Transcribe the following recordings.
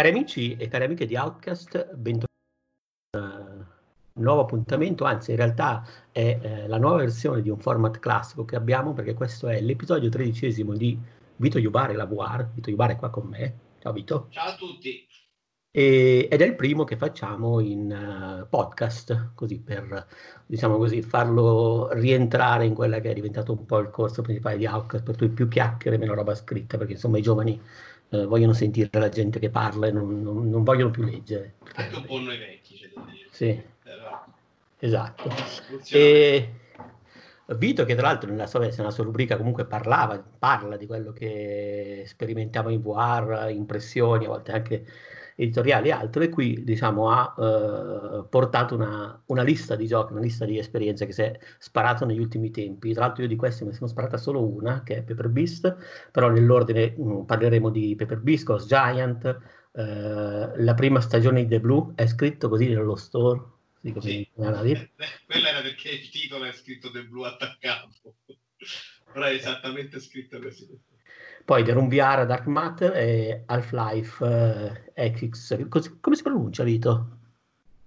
Cari amici e cari amiche di Outcast, bentornati a un nuovo appuntamento, anzi in realtà è eh, la nuova versione di un format classico che abbiamo perché questo è l'episodio tredicesimo di Vito Iubare Lavoir. Vito Iubare è qua con me. Ciao Vito. Ciao a tutti. E, ed è il primo che facciamo in uh, podcast, così per diciamo così, farlo rientrare in quella che è diventato un po' il corso principale di Outcast, per cui più chiacchiere, meno roba scritta, perché insomma i giovani eh, vogliono sentire la gente che parla e non, non, non vogliono più leggere. Anche un po' noi vecchi, c'è da dire. Sì, Però... esatto. E... Vito che tra l'altro nella sua, nella sua rubrica comunque parlava, parla di quello che sperimentiamo in VR, impressioni, a volte anche editoriali e altro, e qui diciamo ha eh, portato una, una, lista di giochi, una lista di esperienze che si è sparato negli ultimi tempi. Tra l'altro io di queste me ne sono sparata solo una, che è Paper Beast, però nell'ordine mh, mm, parleremo di Paper Beast, Ghost Giant, eh, la prima stagione di The Blue, è scritto così nello store. Sì, sì. Eh, quella era perché il titolo è scritto The Blue attaccato, però è esattamente scritto così. Poi The Room VR Dark Matter e Half-Life eh, X. come si pronuncia, Vito?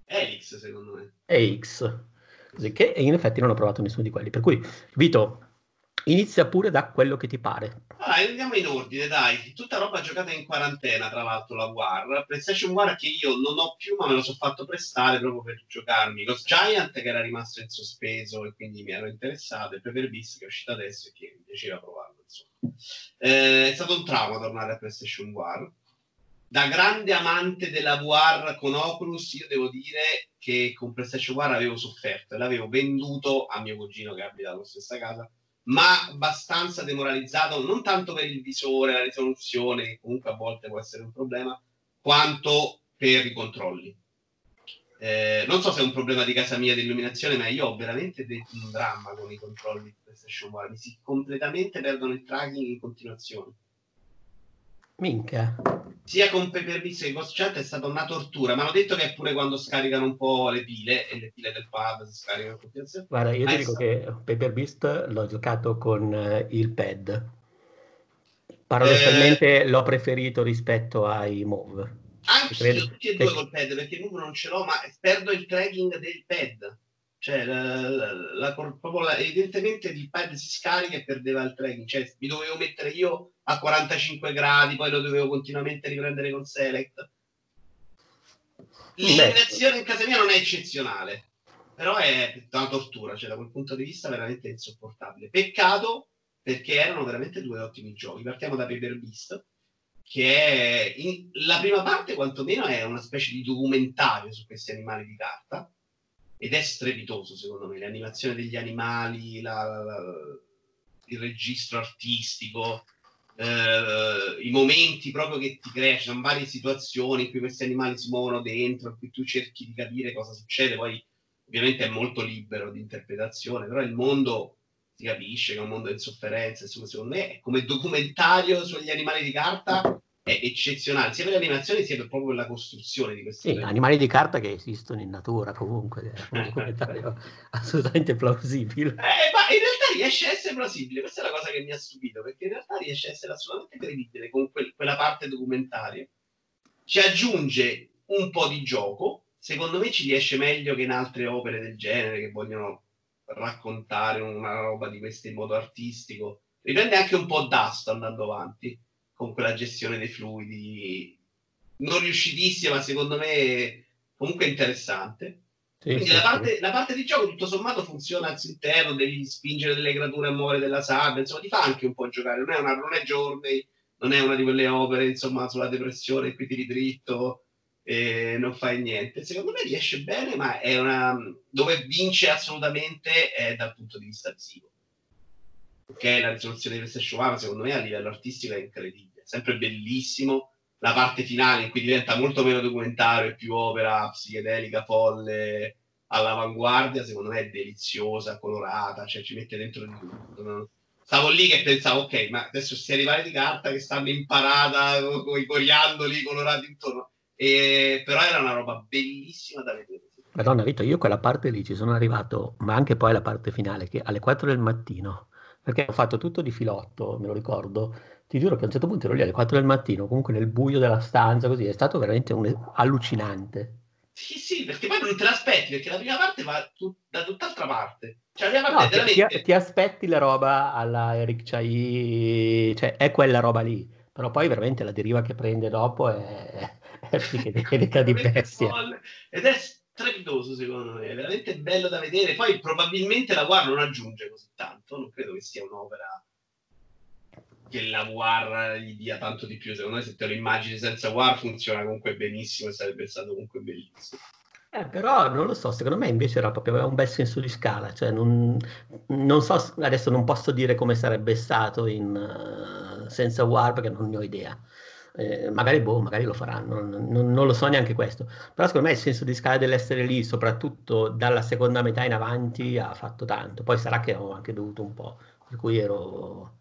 Elix, secondo me. EX. Che in effetti non ho provato nessuno di quelli. Per cui, Vito, inizia pure da quello che ti pare. Allora, andiamo in ordine, dai. Tutta roba giocata in quarantena, tra l'altro, la War. PlayStation War che io non ho più, ma me lo sono fatto prestare proprio per giocarmi. Ghost Giant che era rimasto in sospeso e quindi mi ero interessato. E Paper Beast che è uscito adesso e che mi piaceva provarlo, insomma. Eh, è stato un trauma tornare a PlayStation War. Da grande amante della VR con Oculus, io devo dire che con PlayStation War avevo sofferto e l'avevo venduto a mio cugino che abita nella stessa casa, ma abbastanza demoralizzato, non tanto per il visore, la risoluzione, che comunque a volte può essere un problema, quanto per i controlli. Eh, non so se è un problema di casa mia di illuminazione, ma io ho veramente un dramma con i controlli di PlayStation 1. Mi si completamente perdono il tracking in continuazione. Minchia. Sia con Paper Beast che Ghost Chat è stata una tortura. Mi hanno detto che è pure quando scaricano un po' le pile e le pile del pad si scaricano in continuazione. Guarda, io ti dico che Paper Beast l'ho giocato con uh, il pad. Paradossalmente eh... l'ho preferito rispetto ai Move. Anche credo, tutti e due col pad, perché Move non ce l'ho, ma perdo il tracking del pad. Cioè, la, la, la, proprio evidentemente il pad si scarica e perdeva il tracking. Cioè, mi dovevo mettere io a 45 gradi, poi lo dovevo continuamente riprendere con Select. L'illuminazione in casa mia non è eccezionale, però è una tortura, cioè da quel punto di vista veramente insopportabile. Peccato perché erano veramente due ottimi giochi. Partiamo da Paper Beast che è in, la prima parte quantomeno è una specie di documentario su questi animali di carta ed è strepitoso secondo me, l'animazione degli animali, la, la, il registro artistico, eh, i momenti proprio che ti sono varie situazioni in cui questi animali si muovono dentro, in cui tu cerchi di capire cosa succede, poi ovviamente è molto libero di interpretazione, però il mondo si capisce che è un mondo in sofferenza, insomma, secondo me, come documentario sugli animali di carta è eccezionale, sia per le animazioni sia per proprio la costruzione di questi sì, animali di carta che esistono in natura comunque, è un documentario assolutamente plausibile. Eh, ma in realtà riesce a essere plausibile, questa è la cosa che mi ha stupito, perché in realtà riesce a essere assolutamente credibile con quel, quella parte documentaria. Ci aggiunge un po' di gioco, secondo me ci riesce meglio che in altre opere del genere che vogliono raccontare una roba di questo in modo artistico. Riprende anche un po' d'asta andando avanti con quella gestione dei fluidi. Non riuscitissima, ma secondo me comunque interessante. Sì, Quindi sì, la, parte, sì. la, parte, di gioco tutto sommato funziona al suo interno, devi spingere delle creature a muovere della sabbia, insomma ti fa anche un po' giocare, non è una non è Journey, non è una di quelle opere insomma sulla depressione in cui ti ridritto e non fai niente. Secondo me riesce bene, ma è una dove vince assolutamente è dal punto di vista visivo. Ok, la risoluzione di PlayStation 1 secondo me a livello artistico è incredibile, sempre bellissimo. La parte finale in cui diventa molto meno documentario e più opera psichedelica, folle, all'avanguardia, secondo me è deliziosa, colorata, cioè ci mette dentro di tutto. Stavo lì che pensavo, ok, ma adesso questi animali di carta che stanno in parata con i coriandoli colorati intorno e, però era una roba bellissima da vedere. Madonna Vito, io quella parte lì ci sono arrivato, ma anche poi la parte finale, che alle 4 del mattino, perché ho fatto tutto di filotto, me lo ricordo, ti giuro che a un certo punto ero lì alle 4 del mattino, comunque nel buio della stanza, così, è stato veramente un... allucinante. Sì, sì, perché poi non te l'aspetti, perché la prima parte va tu- da tutt'altra parte. Cioè, la prima parte no, veramente... ti, ti, aspetti la roba alla Eric Chai, cioè è quella roba lì, però poi veramente la deriva che prende dopo è, è psichedelica di bestia. Ed è strepitoso secondo me, è veramente bello da vedere. Poi probabilmente la War non aggiunge così tanto, non credo che sia un'opera che la War gli dia tanto di più. Secondo me, se te lo immagini senza War, funziona comunque benissimo e sarebbe stato comunque bellissimo. Eh, però non lo so, secondo me invece era proprio aveva un bel senso di scala, cioè non, non so, adesso non posso dire come sarebbe stato in, uh, senza War perché non ne ho idea. Eh, magari, boh, magari lo faranno, non, non, non, lo so neanche questo. Però secondo me il senso di scala dell'essere lì, soprattutto dalla seconda metà in avanti, ha fatto tanto. Poi sarà che ho anche dovuto un po', per cui ero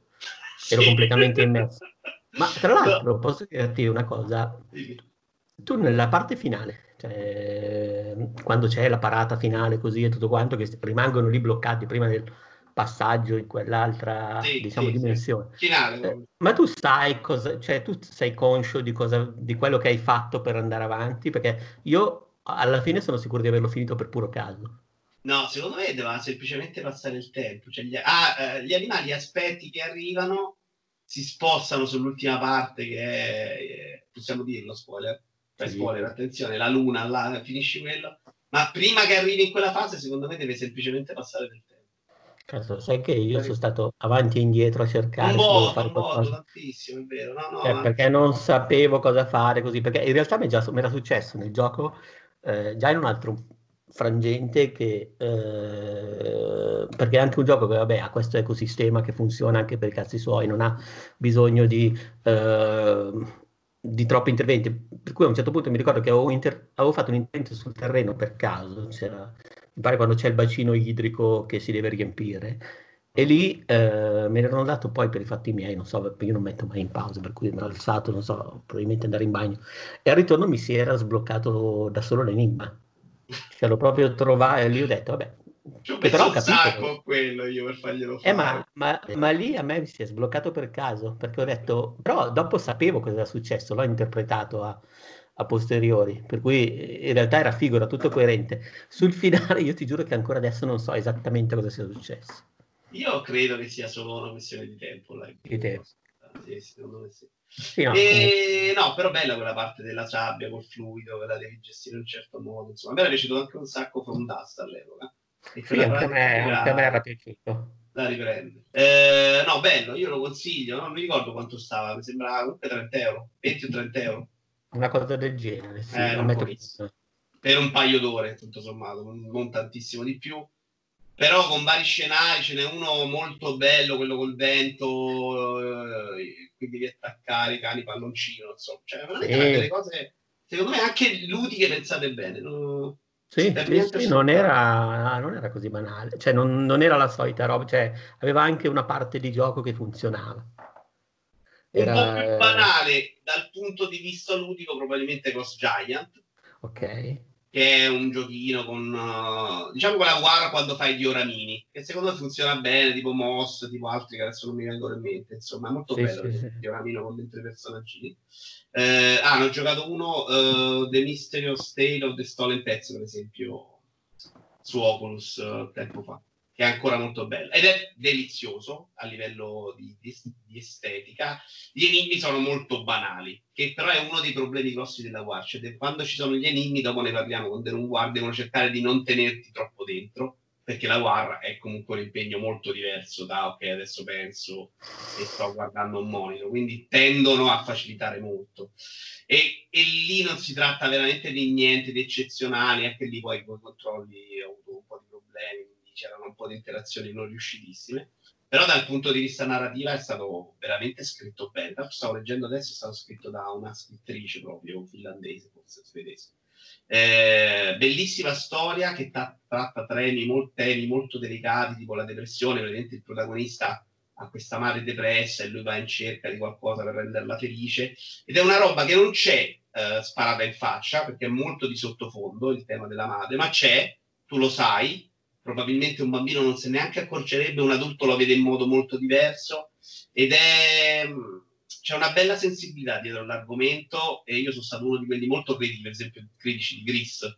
ero sì. completamente immerso. Ma tra l'altro, posso dirti una cosa? Tu nella parte finale, cioè, quando c'è la parata finale così e tutto quanto, che rimangono lì bloccati prima del passaggio in quell'altra sì, diciamo, sì, dimensione. Finale, eh, ma tu sai cosa, cioè tu sei conscio di, cosa, di quello che hai fatto per andare avanti? Perché io alla fine sono sicuro di averlo finito per puro caso. No, secondo me doveva semplicemente passare il tempo. Cioè gli, ah, eh, gli animali aspetti che arrivano, si spostano sull'ultima parte che è, eh, possiamo dirlo, spoiler. Sì. spoiler, attenzione, la luna, là, finisci quello. Ma prima che arrivi in quella fase, secondo me deve semplicemente passare del tempo. Cazzo, sai che io sono stato avanti e indietro a cercare un modo, fare un modo, tantissimo, è vero. No, no, eh, perché non sapevo cosa fare così, perché in realtà mi, già, mi era successo nel gioco, eh, già in un altro frangente che eh, perché è anche un gioco che vabbè, ha questo ecosistema che funziona anche per i cazzi suoi, non ha bisogno di, eh, di troppi interventi. Per cui a un certo punto mi ricordo che avevo, inter- avevo fatto un intervento sul terreno per caso, c'era, pare quando c'è il bacino idrico che si deve riempire. E lì eh, me l'erano dato poi per i fatti miei, non so, io non metto mai in pausa, per cui mi ero alzato, non so, probabilmente andare in bagno. E al ritorno mi si era sbloccato da solo l'enigma cioè, l'ho proprio trovato e lì ho detto, vabbè, ci ho messo un sacco quello io per farglielo fare. Eh, ma, ma, ma, lì a me si è sbloccato per caso, perché ho detto, però dopo sapevo cosa era successo, l'ho interpretato a, a posteriori, per cui in realtà era figo, era tutto coerente. Sul finale io ti giuro che ancora adesso non so esattamente cosa sia successo. Io credo che sia solo una questione di tempo. Di tempo. Sì, secondo me sì. Sì, no, e... no, però bella quella parte della sabbia col fluido, che la devi gestire in un certo modo. Insomma, a me era piaciuto anche un sacco From Dust all'epoca. E sì, anche a, me, anche a me era piaciuto. La riprende. Eh, no, bello, io lo consiglio. Non mi ricordo quanto stava, mi sembrava comunque 30 euro, 20 o 30 euro. Una cosa del genere, sì. Eh, per un paio d'ore, tutto sommato, non tantissimo di più. Però con vari scenari ce n'è uno molto bello quello col vento eh, quindi devi attaccare i cani palloncino insomma cioè veramente e... delle cose secondo me anche ludiche pensate bene no? sì, sì, sì non, era, non, era, così banale. Cioè non, non, era la solita roba cioè aveva anche una parte di gioco che funzionava era... un po' più banale dal punto di vista ludico probabilmente Ghost Giant ok che è un giochino con, uh, diciamo quella guarda quando fai gli oramini, che secondo me funziona bene, tipo Moss, tipo altri che adesso non mi vengono in mente, insomma è molto sì, bello sì, sì. oramino con dentro i personaggi. Eh, ah, hanno giocato uno, uh, The Mysterious Tale of the Stolen Pets, per esempio, su Oculus uh, tempo fa che è ancora molto bello ed è delizioso a livello di, di, di, estetica. Gli enigmi sono molto banali, che però è uno dei problemi grossi della War. Cioè, quando ci sono gli enigmi, dopo ne parliamo con Room War, devono cercare di non tenerti troppo dentro, perché la War è comunque un impegno molto diverso da ok, adesso penso e sto guardando un monitor, quindi tendono a facilitare molto. E, e lì non si tratta veramente di niente di eccezionale, anche lì poi con i controlli ho avuto un po' di problemi c'erano un po' di interazioni non riuscitissime, però dal punto di vista narrativa è stato veramente scritto bene. Stavo leggendo adesso, è stato scritto da una scrittrice proprio finlandese, forse svedese. Eh, bellissima storia che ta- tratta temi, mol- temi molto delicati, tipo la depressione. Ovviamente il protagonista ha questa madre depressa e lui va in cerca di qualcosa per renderla felice. Ed è una roba che non c'è eh, sparata in faccia, perché è molto di sottofondo il tema della madre, ma c'è, tu lo sai, probabilmente un bambino non se neanche accorgerebbe, un adulto lo vede in modo molto diverso ed è, c'è una bella sensibilità dietro l'argomento e io sono stato uno di quelli molto critici, per esempio critici di Gris,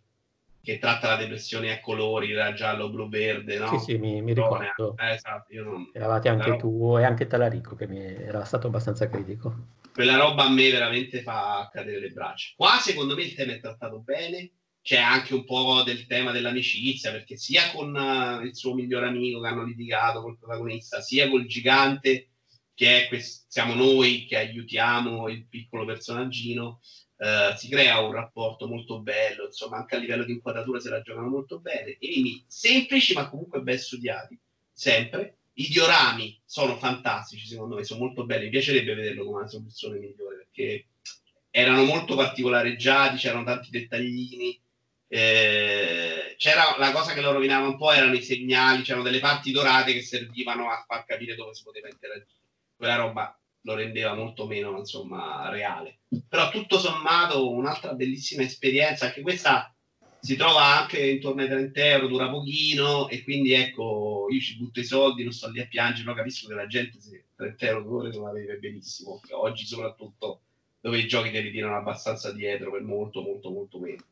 che tratta la depressione a colori, era giallo, blu, verde, no? Sì, sì, mi, mi ricordo. Eh, esatto, io non... Eravate anche Però... tu e anche Talarico che mi era stato abbastanza critico. Quella roba a me veramente fa cadere le braccia. Qua secondo me il tema è trattato bene, c'è anche un po' del tema dell'amicizia, perché sia con uh, il suo migliore amico che hanno litigato col protagonista, sia col gigante che quest- siamo noi che aiutiamo il piccolo personaggino, uh, si crea un rapporto molto bello, insomma anche a livello di inquadratura se la giocano molto bene, enigmi semplici ma comunque ben studiati, sempre. I diorami sono fantastici, secondo me, sono molto belli, mi piacerebbe vederlo come una soluzione migliore, perché erano molto particolareggiati, c'erano tanti dettaglini, eh, c'era la cosa che lo rovinava un po' erano i segnali, c'erano delle parti dorate che servivano a far capire dove si poteva interagire. Quella roba lo rendeva molto meno, insomma, reale. Però tutto sommato un'altra bellissima esperienza, anche questa si trova anche intorno ai 30 euro, dura pochino e quindi ecco, io ci butto i soldi, non sto lì a piangere, però capisco che la gente se 30 euro due ore se la vede benissimo, oggi soprattutto dove i giochi te li tirano abbastanza dietro per molto molto molto meno.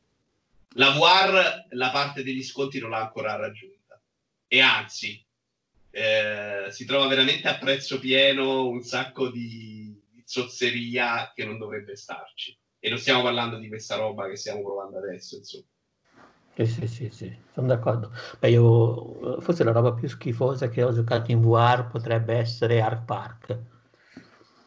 La VR la parte degli sconti non l'ha ancora raggiunta e anzi eh, si trova veramente a prezzo pieno un sacco di, di zozzeria che non dovrebbe starci e non stiamo parlando di questa roba che stiamo provando adesso insomma sì, sì, sì, sì, sono d'accordo. Beh, io, forse la roba più schifosa che ho giocato in VR potrebbe essere Ark Park.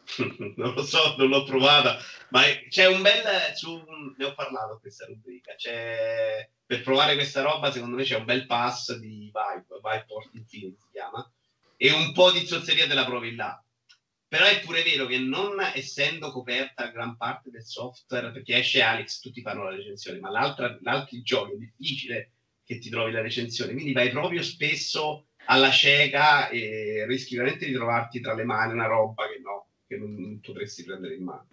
non lo so, non l'ho provata, ma c'è un bel, su, ne ho parlato questa rubrica, c'è, per provare questa roba secondo me c'è un bel pass di Vibe, Viveport Infinity si chiama, e un po' di zozzeria della provi là. Però è pure vero che non essendo coperta gran parte del software, perché esce Alex, tutti fanno la recensione, ma l'altro gioco è difficile che ti trovi la recensione, quindi vai proprio spesso alla cieca e rischi veramente di trovarti tra le mani una roba che no, che non potresti prendere in mano.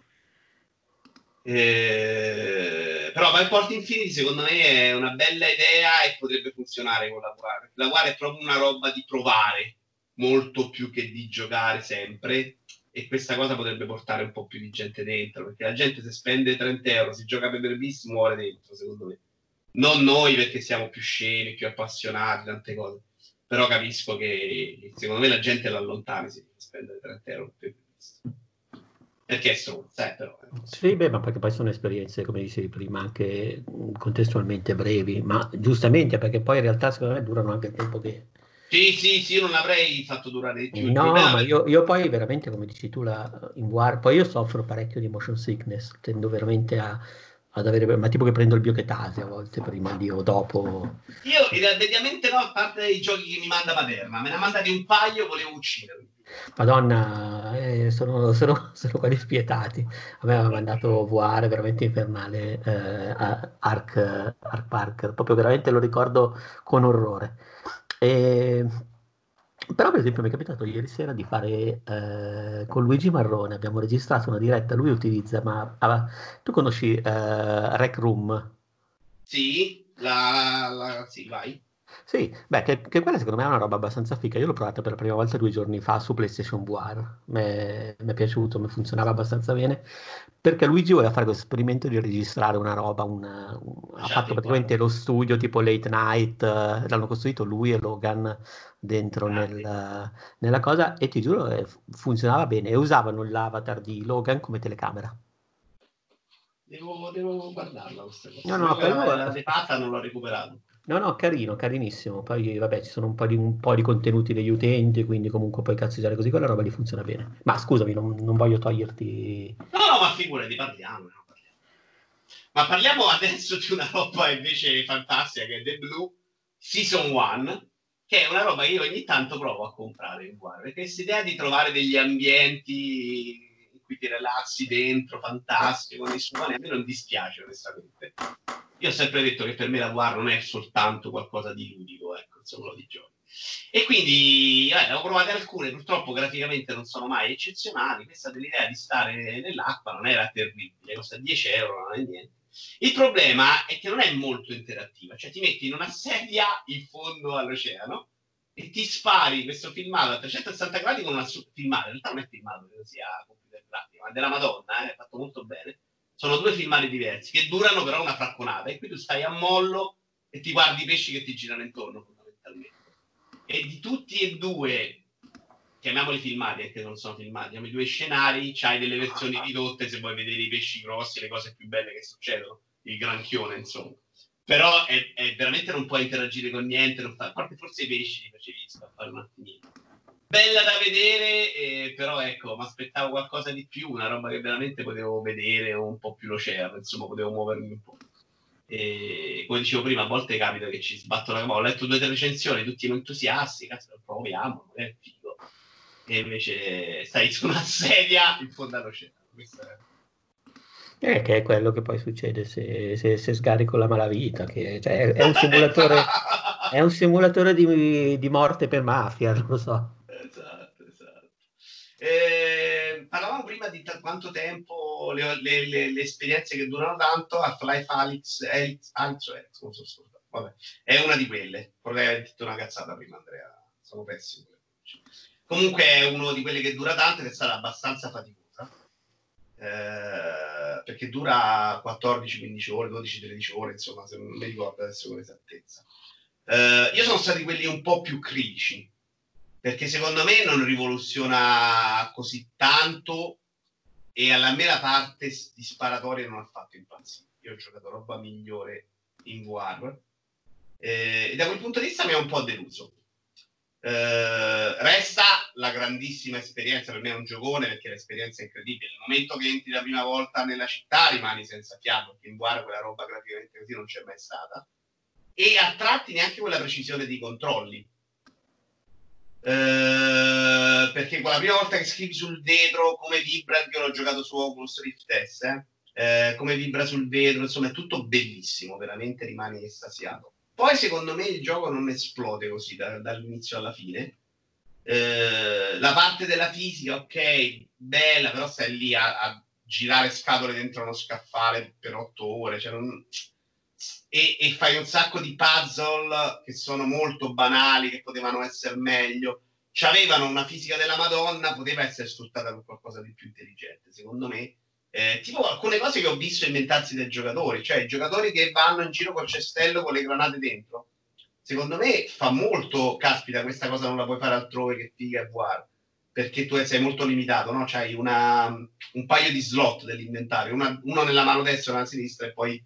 Eh, però Viveport Infinity secondo me è una bella idea e potrebbe funzionare con la War. La War è proprio una roba di provare molto più che di giocare sempre e questa cosa potrebbe portare un po' più di gente dentro perché la gente se spende 30 euro si gioca per Beast muore dentro secondo me non noi perché siamo più scemi più appassionati tante cose però capisco che secondo me la gente l'allontana se spende 30 euro per perché è stronza, eh, però. Sì, beh, ma perché poi sono esperienze, come dicevi prima, anche contestualmente brevi, ma giustamente perché poi in realtà secondo me durano anche il tempo che... Sì, sì, sì, io non l'avrei fatto durare di più. No, ma io, io, poi veramente, come dici tu, la, in War, poi io soffro parecchio di motion sickness, tendo veramente a, ad avere, ma tipo che prendo il biochetasi a volte prima di o dopo. Io mediamente no, a parte i giochi che mi manda Materna, me ne ha mandati un paio, volevo uccidermi. Madonna, eh, sono, sono, sono quelli spietati. A me aveva mandato VR veramente infernale eh, Arc, Arc Parker, proprio veramente lo ricordo con orrore. E, però per esempio mi è capitato ieri sera di fare eh, con Luigi Marrone, abbiamo registrato una diretta, lui utilizza, ma ah, tu conosci eh, Rec Room? Sì, la, la, sì, vai. Sì, beh, che, che quella secondo me è una roba abbastanza fica. Io l'ho provata per la prima volta due giorni fa su PlayStation VR. Mi è piaciuto, mi funzionava abbastanza bene. Perché Luigi voleva fare questo esperimento di registrare una roba. Una, un, ha fatto praticamente lo studio tipo late night. Uh, l'hanno costruito lui e Logan dentro nel, nella cosa. E ti giuro, eh, funzionava bene. E usavano l'avatar di Logan come telecamera. Devo, devo guardarla questa cosa. No, no, però... La, la non l'ho recuperato. No, no, carino, carinissimo. Poi, vabbè, ci sono un po' di, un po' di contenuti degli utenti, quindi comunque puoi cazzeggiare così, quella roba lì funziona bene. Ma scusami, non, non voglio toglierti... No, no, ma figurati, parliamo, no, parliamo. Ma parliamo adesso di una roba invece fantastica, che è The Blue Season 1, che è una roba che io ogni tanto provo a comprare guarda, perché questa idea di trovare degli ambienti ti rilassi dentro, fantastico, nessuno, a me non dispiace onestamente io ho sempre detto che per me la VR non è soltanto qualcosa di ludico, ecco, insomma, di gioco. E quindi eh, ho provate alcune, purtroppo graficamente non sono mai eccezionali. Questa dell'idea di stare nell'acqua non era terribile, costa 10 euro, non è niente. Il problema è che non è molto interattiva, cioè ti metti in una sedia in fondo all'oceano e ti spari questo filmato a 360 gradi con una su- filmato, in realtà non è filmato, che sia computer grafico, ma della Madonna, eh, è fatto molto bene. Sono due filmati diversi che durano però una fracconata e qui tu stai a mollo e ti guardi i pesci che ti girano intorno fondamentalmente. E di tutti e due, chiamiamoli filmati anche se non sono filmati, diciamo, i due scenari, c'hai delle versioni ridotte se vuoi vedere i pesci grossi, le cose più belle che succedono, il granchione insomma però è, è, veramente non puoi interagire con niente, non fa, a parte forse i pesci li facevi scappare un attimino. Bella da vedere, eh, però ecco, mi aspettavo qualcosa di più, una roba che veramente potevo vedere un po' più l'oceano, insomma, potevo muovermi un po'. E come dicevo prima, a volte capita che ci sbatto la gamba. Ho letto due recensioni, tutti entusiasti, cazzo, lo proviamo, è figo. E invece stai su una sedia in fondo all'oceano. Questo è eh, che è quello che poi succede se, se, se scarico la malavita, che cioè, è, un simulatore, è un simulatore di, di, morte per mafia, non lo so. Esatto, esatto. Eh, parlavamo prima di t- quanto tempo le, le, le, le, esperienze che durano tanto, Half-Life Alyx, Alyx, Alyx, eh, scusa, scusa, vabbè, è una di quelle. Vorrei aver detto una cazzata prima, Andrea, sono pessimo. Comunque è uno di quelle che dura tanto è stata abbastanza faticosa. Eh, perché dura 14-15 ore, 12-13 ore, insomma, se non mi ricordo adesso con esattezza. Eh, io sono stati quelli un po' più critici, perché secondo me non rivoluziona così tanto e alla me la parte di sparatoria non ha fatto impazzire. Io ho giocato roba migliore in VR eh, e da quel punto di vista mi ha un po' deluso. Eh, resta la grandissima esperienza, per me è un giocone perché l'esperienza è incredibile. Il momento che entri la prima volta nella città rimani senza fiato, in guarda quella roba graficamente così non c'è mai stata. E a tratti neanche quella precisione di controlli. Eh, perché quella prima volta che scrivi sul vetro come vibra, io l'ho giocato su Oculus Rift S, eh? Eh, come vibra sul vetro, insomma è tutto bellissimo, veramente rimani estasiato. Poi secondo me il gioco non esplode così da, dall'inizio alla fine. Eh, la parte della fisica, ok, bella, però stai lì a, a girare scatole dentro uno scaffale per otto ore. Cioè non... e, e, fai un sacco di puzzle che sono molto banali, che potevano essere meglio. C'avevano una fisica della Madonna, poteva essere sfruttata per qualcosa di più intelligente, secondo me eh, tipo alcune cose che ho visto inventarsi dai giocatori, cioè giocatori che vanno in giro col cestello con le granate dentro. Secondo me fa molto, caspita, questa cosa non la puoi fare altrove che figa e VR, perché tu sei molto limitato, no? C'hai una, un paio di slot dell'inventario, una, uno nella mano destra e nella sinistra e poi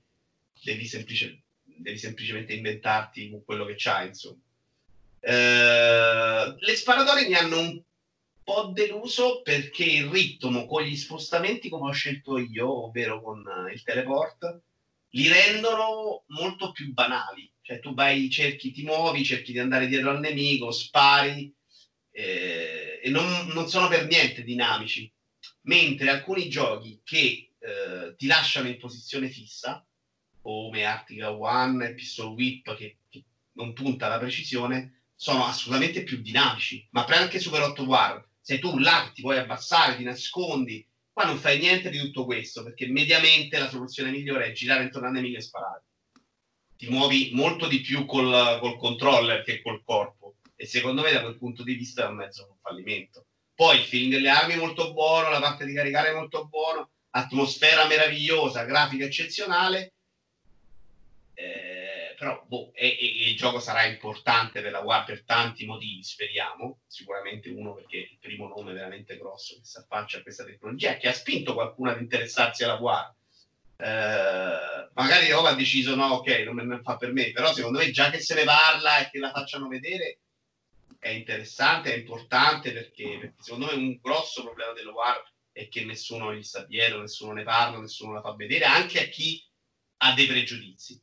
devi, semplice, devi semplicemente inventarti quello che c'hai, insomma. Eh, le sparatorie mi hanno un po' deluso perché il ritmo con gli spostamenti come ho scelto io, ovvero con eh, il teleport, li rendono molto più banali. Cioè tu vai, cerchi, ti muovi, cerchi di andare dietro al nemico, spari eh, e non, non, sono per niente dinamici. Mentre alcuni giochi che eh, ti lasciano in posizione fissa, come Arctica One e Pistol Whip, che, che non punta alla precisione, sono assolutamente più dinamici. Ma anche Super 8 War, sei tu là ti puoi abbassare, ti nascondi. Qua non fai niente di tutto questo, perché mediamente la soluzione migliore è girare intorno al nemico e sparare. Ti muovi molto di più col, col controller che col corpo. E secondo me da quel punto di vista è un mezzo fallimento. Poi il feeling delle armi è molto buono, la parte di caricare è molto buono, atmosfera meravigliosa, grafica eccezionale. Eh, però boh, e, e, il gioco sarà importante per la War per tanti motivi, speriamo. Sicuramente uno perché è il primo nome veramente grosso che si affaccia a questa tecnologia, che ha spinto qualcuno ad interessarsi alla War. Eh, magari Roma ha deciso no, ok, non me fa per me, però secondo me già che se ne parla e che la facciano vedere è interessante, è importante perché, perché secondo me un grosso problema della War è che nessuno gli sta dietro, nessuno ne parla, nessuno la fa vedere, anche a chi ha dei pregiudizi.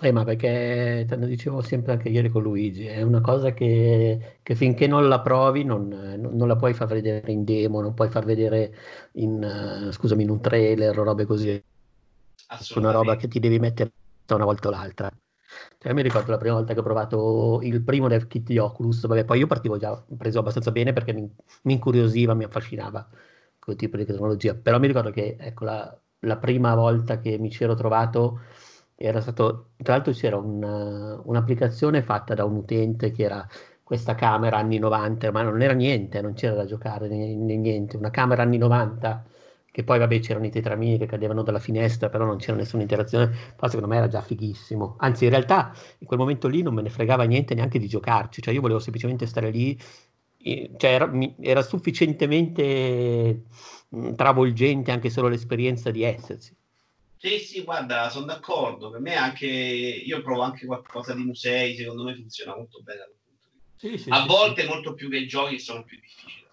Eh, ma perché te lo dicevo sempre anche ieri con Luigi, è una cosa che, che finché non la provi non, non, la puoi far vedere in demo, non puoi far vedere in, uh, scusami, in un trailer o robe così. Una roba che ti devi mettere una volta o l'altra. Cioè, mi ricordo la prima volta che ho provato il primo dev kit di Oculus, vabbè, poi io partivo già preso abbastanza bene perché mi, mi incuriosiva, mi affascinava quel tipo di tecnologia, però mi ricordo che ecco, la, la prima volta che mi ci ero trovato era stato, tra l'altro c'era un, un'applicazione fatta da un utente che era questa camera anni 90, ma non era niente, non c'era da giocare né, niente, una camera anni 90 che poi vabbè c'erano i tetramini che cadevano dalla finestra, però non c'era nessuna interazione, però secondo me era già fighissimo. Anzi, in realtà in quel momento lì non me ne fregava niente neanche di giocarci, cioè io volevo semplicemente stare lì, cioè era, era sufficientemente travolgente anche solo l'esperienza di esserci. Sì, sì, guarda, sono d'accordo. Per me anche io provo anche qualcosa di musei, secondo me funziona molto bene. Sì, sì, a sì, volte molto più che i giochi sono più difficili.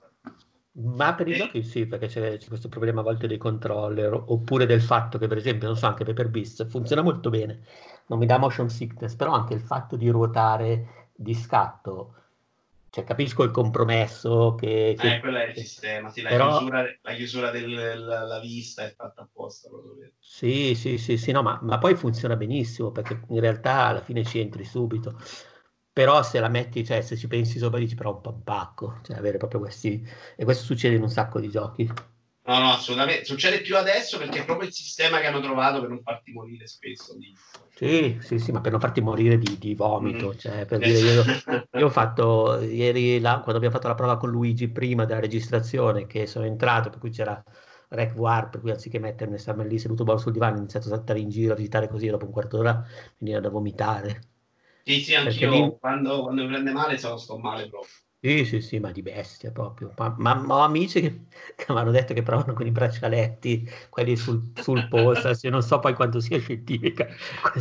Ma per i eh. giochi sì, perché c'è, c'è, questo problema a volte dei controller, oppure del fatto che, per esempio, non so, anche Paper Beast funziona molto bene, non mi dà motion sickness, però anche il fatto di ruotare di scatto cioè, capisco il compromesso che... che eh, quello è il sistema, sì, la, però... chiusura, la chiusura della vista è fatta apposta. Sì, sì, sì, sì, no, ma, ma, poi funziona benissimo perché in realtà alla fine ci entri subito. Però se la metti, cioè se ci pensi sopra dici però un po' un pacco, cioè avere proprio questi... E questo succede in un sacco di giochi. No, no, assolutamente. Succede più adesso perché è proprio il sistema che hanno trovato per non farti morire spesso. Sì, sì, sì, ma per non farti morire di, di vomito. Mm. Cioè, per dire, io, io, ho fatto ieri, la, quando abbiamo fatto la prova con Luigi prima della registrazione, che sono entrato, per cui c'era Rec VR, per cui anziché mettermi stare lì seduto sul divano, ho iniziato a saltare in giro, a visitare così, dopo un quarto d'ora veniva da vomitare. Sì, sì, anch'io lì... quando, quando mi prende male sono, sto male proprio. Sì, sì, sì, ma di bestia proprio. Ma, ma, ma ho amici che, che mi hanno detto che provano con i braccialetti, quelli sul, sul post, se non so poi quanto sia scientifica.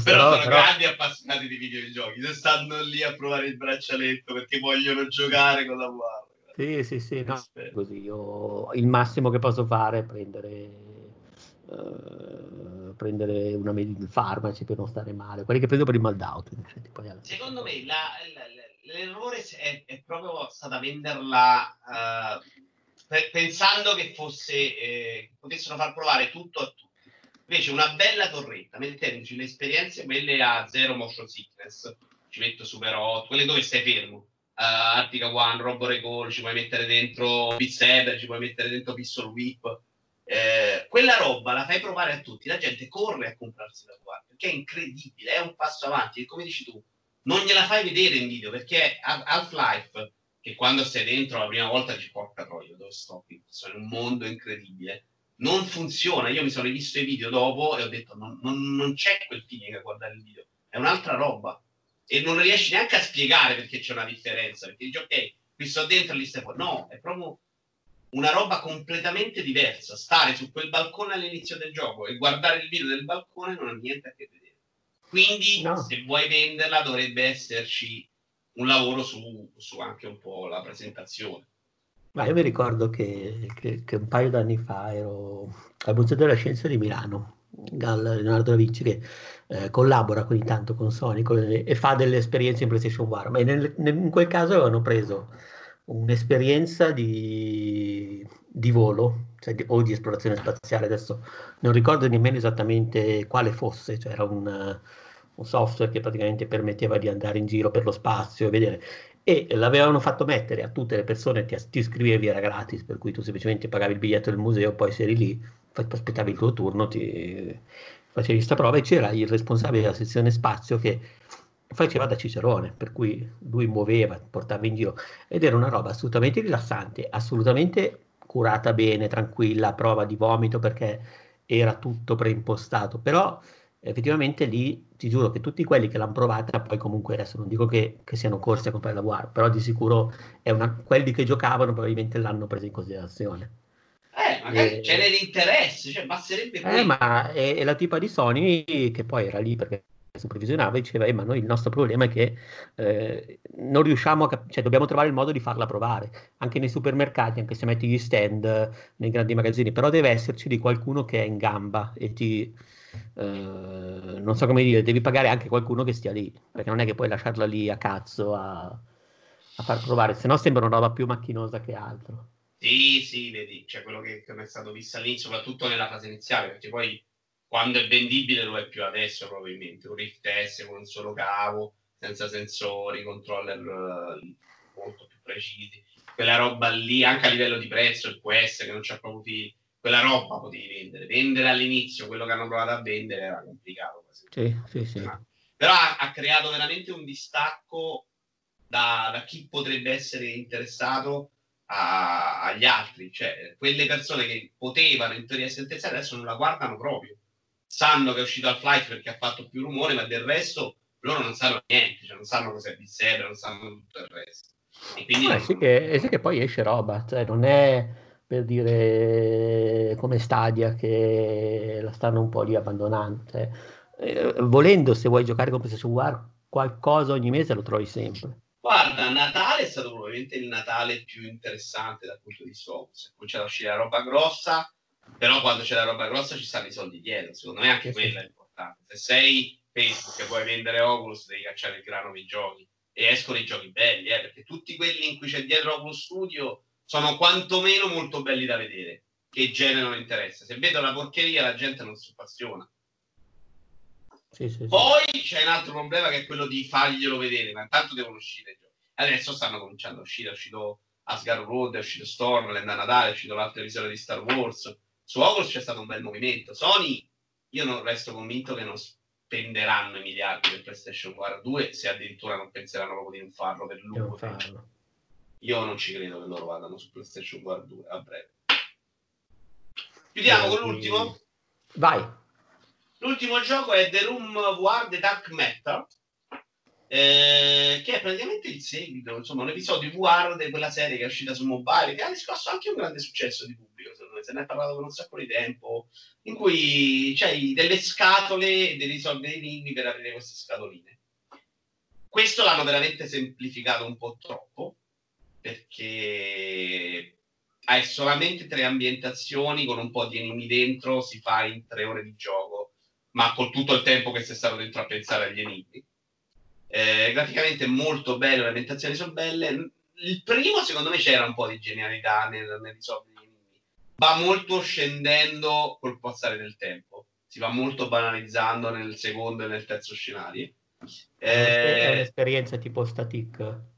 Però roba, sono però... grandi appassionati di videogiochi, se stanno lì a provare il braccialetto perché vogliono giocare con la VR. Sì, sì, sì, no, così io il massimo che posso fare è prendere, uh, prendere una med- farmaci per non stare male, quelli che prendo per il mal d'auto. Secondo me la, la l'errore è, è, proprio stata venderla pe- pensando che fosse eh, potessero far provare tutto a tutti. Invece una bella torretta, mettendoci le esperienze quelle a zero motion sickness, ci metto Super 8, quelle dove stai fermo. Uh, Artica One, Robo Recall, ci puoi mettere dentro Beat Saber, ci puoi mettere dentro Pistol Whip. Eh, quella roba la fai provare a tutti, la gente corre a comprarsi la tua perché è incredibile, è un passo avanti e come dici tu, non gliela fai vedere in video perché Half-Life, che quando sei dentro la prima volta ci porta troia, dove sto? Sono in un mondo incredibile. Non funziona. Io mi sono rivisto i video dopo e ho detto: non, non, non c'è quel feeling a guardare il video, è un'altra roba. E non riesci neanche a spiegare perché c'è una differenza. Perché dici, ok, qui sto dentro e lì stai fuori. No, è proprio una roba completamente diversa. Stare su quel balcone all'inizio del gioco e guardare il video del balcone non ha niente a che vedere. Quindi, no. se vuoi venderla, dovrebbe esserci un lavoro su, su, anche un po' la presentazione. Ma io mi ricordo che, che, che un paio d'anni fa ero al Museo della Scienza di Milano, dal Leonardo da Vinci, che eh, collabora ogni tanto con Sony con le, e fa delle esperienze in PlayStation War. Ma nel, nel, in quel caso avevano preso un'esperienza di, di volo cioè di, o di esplorazione spaziale, adesso non ricordo nemmeno esattamente quale fosse, cioè era un un software che praticamente permetteva di andare in giro per lo spazio e vedere. E l'avevano fatto mettere a tutte le persone, ti, ti iscrivevi, era gratis, per cui tu semplicemente pagavi il biglietto del museo, poi sei lì, aspettavi il tuo turno, ti facevi questa prova e c'era il responsabile della sezione spazio che faceva da cicerone, per cui lui muoveva, portava in giro ed era una roba assolutamente rilassante, assolutamente curata bene, tranquilla, prova di vomito perché era tutto preimpostato, però effettivamente lì ti giuro che tutti quelli che l'hanno provata, poi comunque adesso non dico che, che siano corsi a comprare la War, però di sicuro una, quelli che giocavano probabilmente l'hanno presa in considerazione. Eh, magari e... c'è l'interesse, cioè basterebbe Eh, ma è, è, la tipa di Sony che poi era lì perché supervisionava e diceva, eh, ma noi il nostro problema è che eh, non riusciamo a cap- cioè dobbiamo trovare il modo di farla provare, anche nei supermercati, anche se metti gli stand nei grandi magazzini, però deve esserci di qualcuno che è in gamba e ti eh, non so come dire, devi pagare anche qualcuno che stia lì, perché non è che puoi lasciarla lì a cazzo a, a far provare, se no sembra una roba più macchinosa che altro. Sì, sì, vedi, c'è quello che, che è stato visto all'inizio, soprattutto nella fase iniziale, perché poi quando è vendibile lo è più adesso probabilmente, un Rift S con un solo cavo, senza sensori, controller uh, molto più precisi. Quella roba lì, anche a livello di prezzo, il QS che non c'è proprio fili, quella roba potevi vendere. Vendere all'inizio quello che hanno provato a vendere era complicato. Sì, sì, sì. Però ha, ha, creato veramente un distacco da, da chi potrebbe essere interessato a, agli altri. Cioè, quelle persone che potevano in teoria sentenziare adesso non la guardano proprio. Sanno che è uscito al flight perché ha fatto più rumore, ma del resto loro non sanno niente, cioè non sanno cos'è di Sebre, non sanno tutto il resto. E quindi eh, sì, che, sì che poi esce roba, cioè non è per dire come Stadia che la stanno un po' lì abbandonando. Cioè, eh, volendo, se vuoi giocare con PlayStation War, qualcosa ogni mese lo trovi sempre. Guarda, Natale è stato probabilmente il Natale più interessante dal punto di vista Se cominciato a uscire la roba grossa, però quando c'è la roba grossa ci stanno i soldi dietro. Secondo me anche sì, quello sì. è importante. Se sei Facebook e vuoi vendere Oculus, devi cacciare il grano dei giochi. E escono i giochi belli, eh, perché tutti quelli in cui c'è dietro Oculus Studio sono quantomeno molto belli da vedere, che generano interesse. Se vedo la porcheria la gente non si appassiona. Sì, sì, Poi sì. c'è un altro problema che è quello di farglielo vedere, ma intanto devono uscire. Adesso stanno cominciando a uscire, è uscito Asgard Road, è uscito Stormland a Natale, è uscito l'altra visione di Star Wars. Su Oculus c'è stato un bel movimento. Sony, io non resto convinto che non spenderanno i miliardi per PlayStation 4 2 se addirittura non penseranno proprio di non farlo per lungo tempo. Io non ci credo che loro vadano su PlayStation 4 2 a breve. Chiudiamo con l'ultimo? Vai. L'ultimo gioco è The Room War The Dark Matter, eh, che è praticamente il seguito, insomma, un episodio VR di quella serie che è uscita su mobile, che ha riscosso anche un grande successo di pubblico, secondo me, se ne è parlato per un sacco di tempo, in cui c'hai delle scatole e devi risolvere i enigmi per aprire queste scatoline. Questo l'hanno veramente semplificato un po' troppo, perché hai solamente tre ambientazioni con un po' di enigmi dentro, si fa in tre ore di gioco, ma con tutto il tempo che sei stato dentro a pensare agli enigmi. Eh, graficamente molto bello, le ambientazioni sono belle. Il primo, secondo me, c'era un po' di genialità nel, nel risolvere gli enigmi. Va molto scendendo col passare del tempo, si va molto banalizzando nel secondo e nel terzo scenario. Eh, è un'esperienza tipo static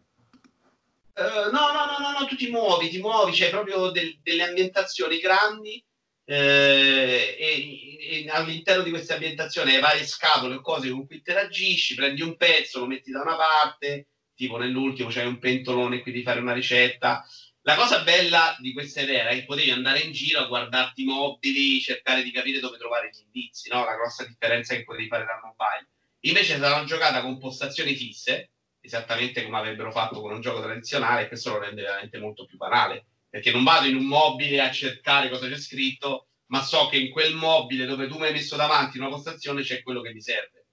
Uh, no, no, no, no, no, tu ti muovi, ti muovi, c'è proprio del, delle ambientazioni grandi eh, e, e, all'interno di queste ambientazioni hai varie scatole o cose con cui interagisci, prendi un pezzo, lo metti da una parte, tipo nell'ultimo c'hai un pentolone qui di fare una ricetta. La cosa bella di questa idea è che potevi andare in giro a guardarti i mobili, cercare di capire dove trovare gli indizi, no? La grossa differenza che potevi fare da mobile. Invece sarà giocata con postazioni fisse, esattamente come avrebbero fatto con un gioco tradizionale, e questo lo rende veramente molto più banale, perché non vado in un mobile a cercare cosa c'è scritto, ma so che in quel mobile dove tu mi hai messo davanti una postazione c'è quello che mi serve.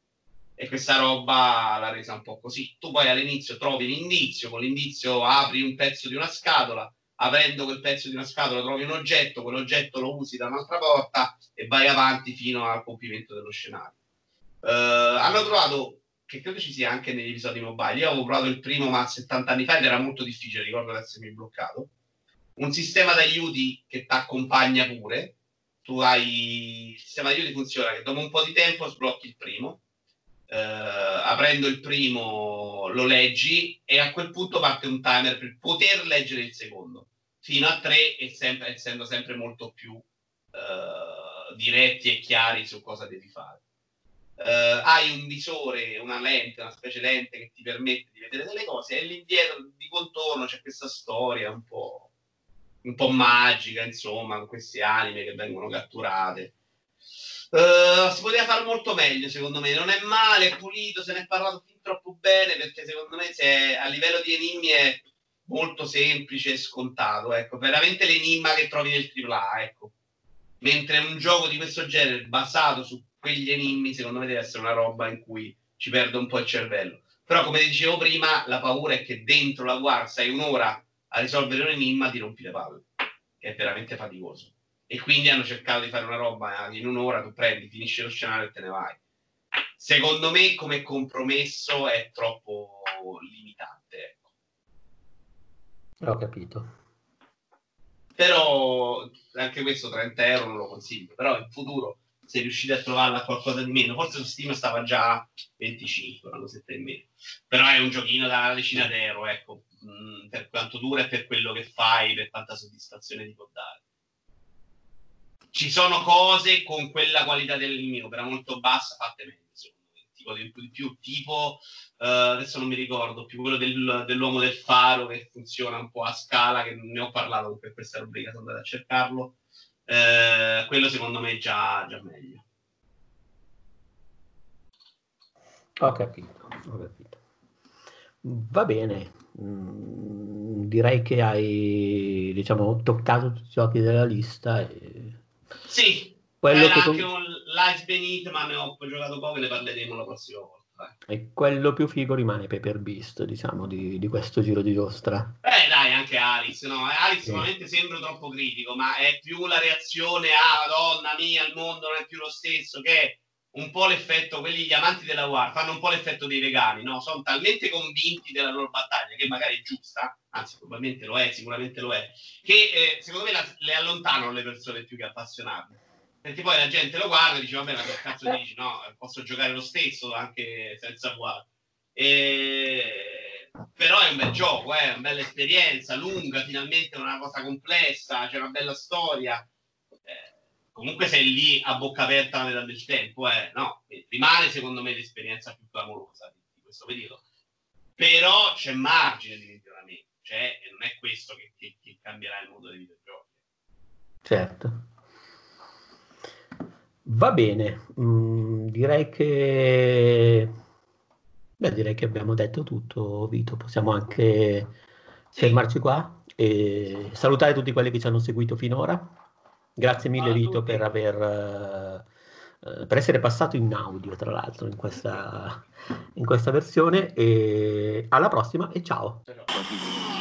E questa roba l'ha resa un po' così. Tu poi all'inizio trovi l'indizio, con l'indizio apri un pezzo di una scatola, aprendo quel pezzo di una scatola trovi un oggetto, quell'oggetto lo usi da un'altra porta e vai avanti fino al compimento dello scenario. Uh, hanno trovato che credo ci sia anche negli episodi mobile. Io avevo provato il primo, ma 70 anni fa ed era molto difficile, ricordo di essermi bloccato. Un sistema d'aiuti che ti accompagna pure. Tu hai il sistema d'aiuti funziona che dopo un po' di tempo sblocchi il primo. Eh, aprendo il primo lo leggi e a quel punto parte un timer per poter leggere il secondo fino a tre e sempre, essendo sempre molto più eh, diretti e chiari su cosa devi fare eh, hai un visore, una lente, una specie di lente che ti permette di vedere delle cose e lì dietro di contorno c'è questa storia un po', un po' magica, insomma, con queste anime che vengono catturate. Uh, si poteva fare molto meglio, secondo me. Non è male, è pulito, se ne è parlato fin troppo bene, perché secondo me se a livello di enigmi è molto semplice e scontato. Ecco, veramente l'enigma che trovi nel AAA, ecco. Mentre un gioco di questo genere basato su quegli enigmi secondo me deve essere una roba in cui ci perde un po' il cervello. Però come dicevo prima, la paura è che dentro la guardia sei un'ora a risolvere un enigma ti rompi le palle, che è veramente faticoso. E quindi hanno cercato di fare una roba in un'ora, tu prendi, finisci lo scenario e te ne vai. Secondo me come compromesso è troppo limitante. Ecco. Ho capito. Però anche questo 30 euro non lo consiglio, però in futuro se riuscite a trovarla qualcosa di meno. Forse su Steam stava già 25, erano 7 in meno. Però è un giochino da decina d'euro, ecco, mm, per quanto dura e per quello che fai, per quanta soddisfazione ti può dare. Ci sono cose con quella qualità del mio, però molto bassa, fatte meglio, secondo me. tipo di, di più, tipo uh, adesso non mi ricordo più quello del, dell'uomo del faro che funziona un po' a scala, che ne ho parlato per questa rubrica, sono andato a cercarlo. Uh, quello secondo me è già, già meglio. Ho capito, ho capito. Va bene, mm, direi che hai diciamo, toccato tutti i giochi della lista. E... Sì, quello che anche un Live Beneath, ma ne ho giocato poco e ne parleremo la prossima volta. E quello più figo rimane Paper Beast, diciamo, di, di questo giro di giostra. Eh dai, anche Alice, no? Alice sì. sicuramente sembra troppo critico, ma è più la reazione a Madonna mia, il mondo non è più lo stesso, che un po' l'effetto, quelli gli amanti della War fanno un po' l'effetto dei vegani, no? Sono talmente convinti della loro battaglia, che magari è giusta, anzi probabilmente lo è, sicuramente lo è, che eh, secondo me la, le allontanano le persone più che appassionate perché poi la gente lo guarda e dice vabbè ma che cazzo dici? No posso giocare lo stesso anche senza VR e... però è un bel gioco è una bella esperienza lunga finalmente una cosa complessa c'è una bella storia. Eh, comunque sei lì a bocca aperta la metà del tempo eh, no? Rimane secondo me l'esperienza più clamorosa di, questo periodo. Però c'è margine di miglioramento cioè, e non è questo che, che, che cambierà il mondo dei videogiochi. Certo Va bene, mm, direi che... Beh, direi che abbiamo detto tutto, Vito. Possiamo anche fermarci qua e salutare tutti quelli che ci hanno seguito finora. Grazie mille, ah, Vito, per aver... Uh, per essere passato in audio, tra l'altro, in questa, in questa versione. E alla prossima e ciao. ciao.